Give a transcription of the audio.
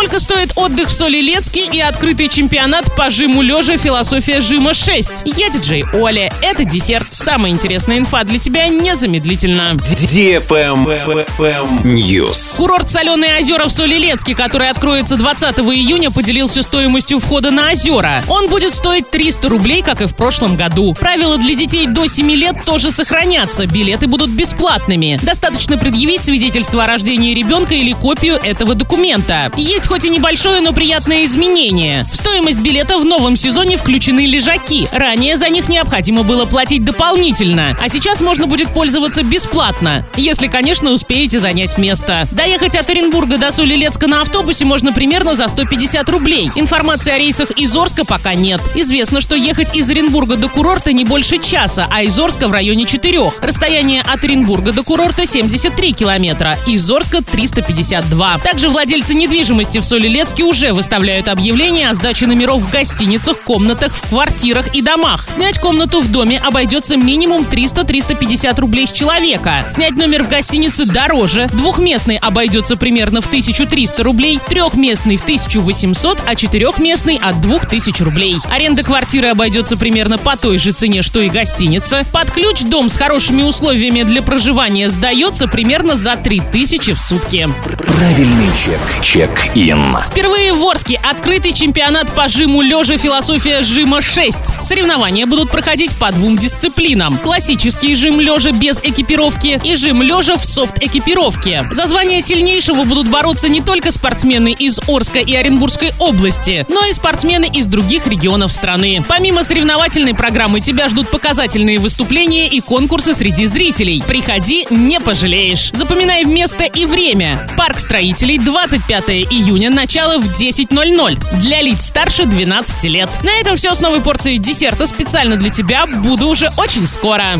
Сколько стоит отдых в Солилецке и открытый чемпионат по жиму лежа «Философия жима 6»? Я диджей Оля. Это десерт. Самая интересная инфа для тебя незамедлительно. News. Курорт «Соленые озера» в Солилецке, который откроется 20 июня, поделился стоимостью входа на озера. Он будет стоить 300 рублей, как и в прошлом году. Правила для детей до 7 лет тоже сохранятся. Билеты будут бесплатными. Достаточно предъявить свидетельство о рождении ребенка или копию этого документа. Есть хоть и небольшое, но приятное изменение. В стоимость билета в новом сезоне включены лежаки. Ранее за них необходимо было платить дополнительно, а сейчас можно будет пользоваться бесплатно, если, конечно, успеете занять место. Доехать от Оренбурга до Солилецка на автобусе можно примерно за 150 рублей. Информации о рейсах из Орска пока нет. Известно, что ехать из Оренбурга до курорта не больше часа, а из Орска в районе 4. Расстояние от Оренбурга до курорта 73 километра, из Орска 352. Также владельцы недвижимости в Солилецке уже выставляют объявления о сдаче номеров в гостиницах, комнатах, в квартирах и домах. Снять комнату в доме обойдется минимум 300-350 рублей с человека. Снять номер в гостинице дороже. Двухместный обойдется примерно в 1300 рублей, трехместный в 1800, а четырехместный от 2000 рублей. Аренда квартиры обойдется примерно по той же цене, что и гостиница. Под ключ дом с хорошими условиями для проживания сдается примерно за 3000 в сутки. Правильный чек. Чек-ин. Впервые в Орске открытый чемпионат по жиму лежа «Философия жима 6». Соревнования будут проходить по двум дисциплинам. Классический жим лежа без экипировки и жим лежа в софт-экипировке. За звание сильнейшего будут бороться не только спортсмены из Орска и Оренбургской области, но и спортсмены из других регионов страны. Помимо соревновательной программы тебя ждут показательные выступления и конкурсы среди зрителей. Приходи, не пожалеешь. Запоминай место и время. Парк строителей 25 июня, начало в 10.00. Для лиц старше 12 лет. На этом все с новой порцией десерта специально для тебя. Буду уже очень скоро.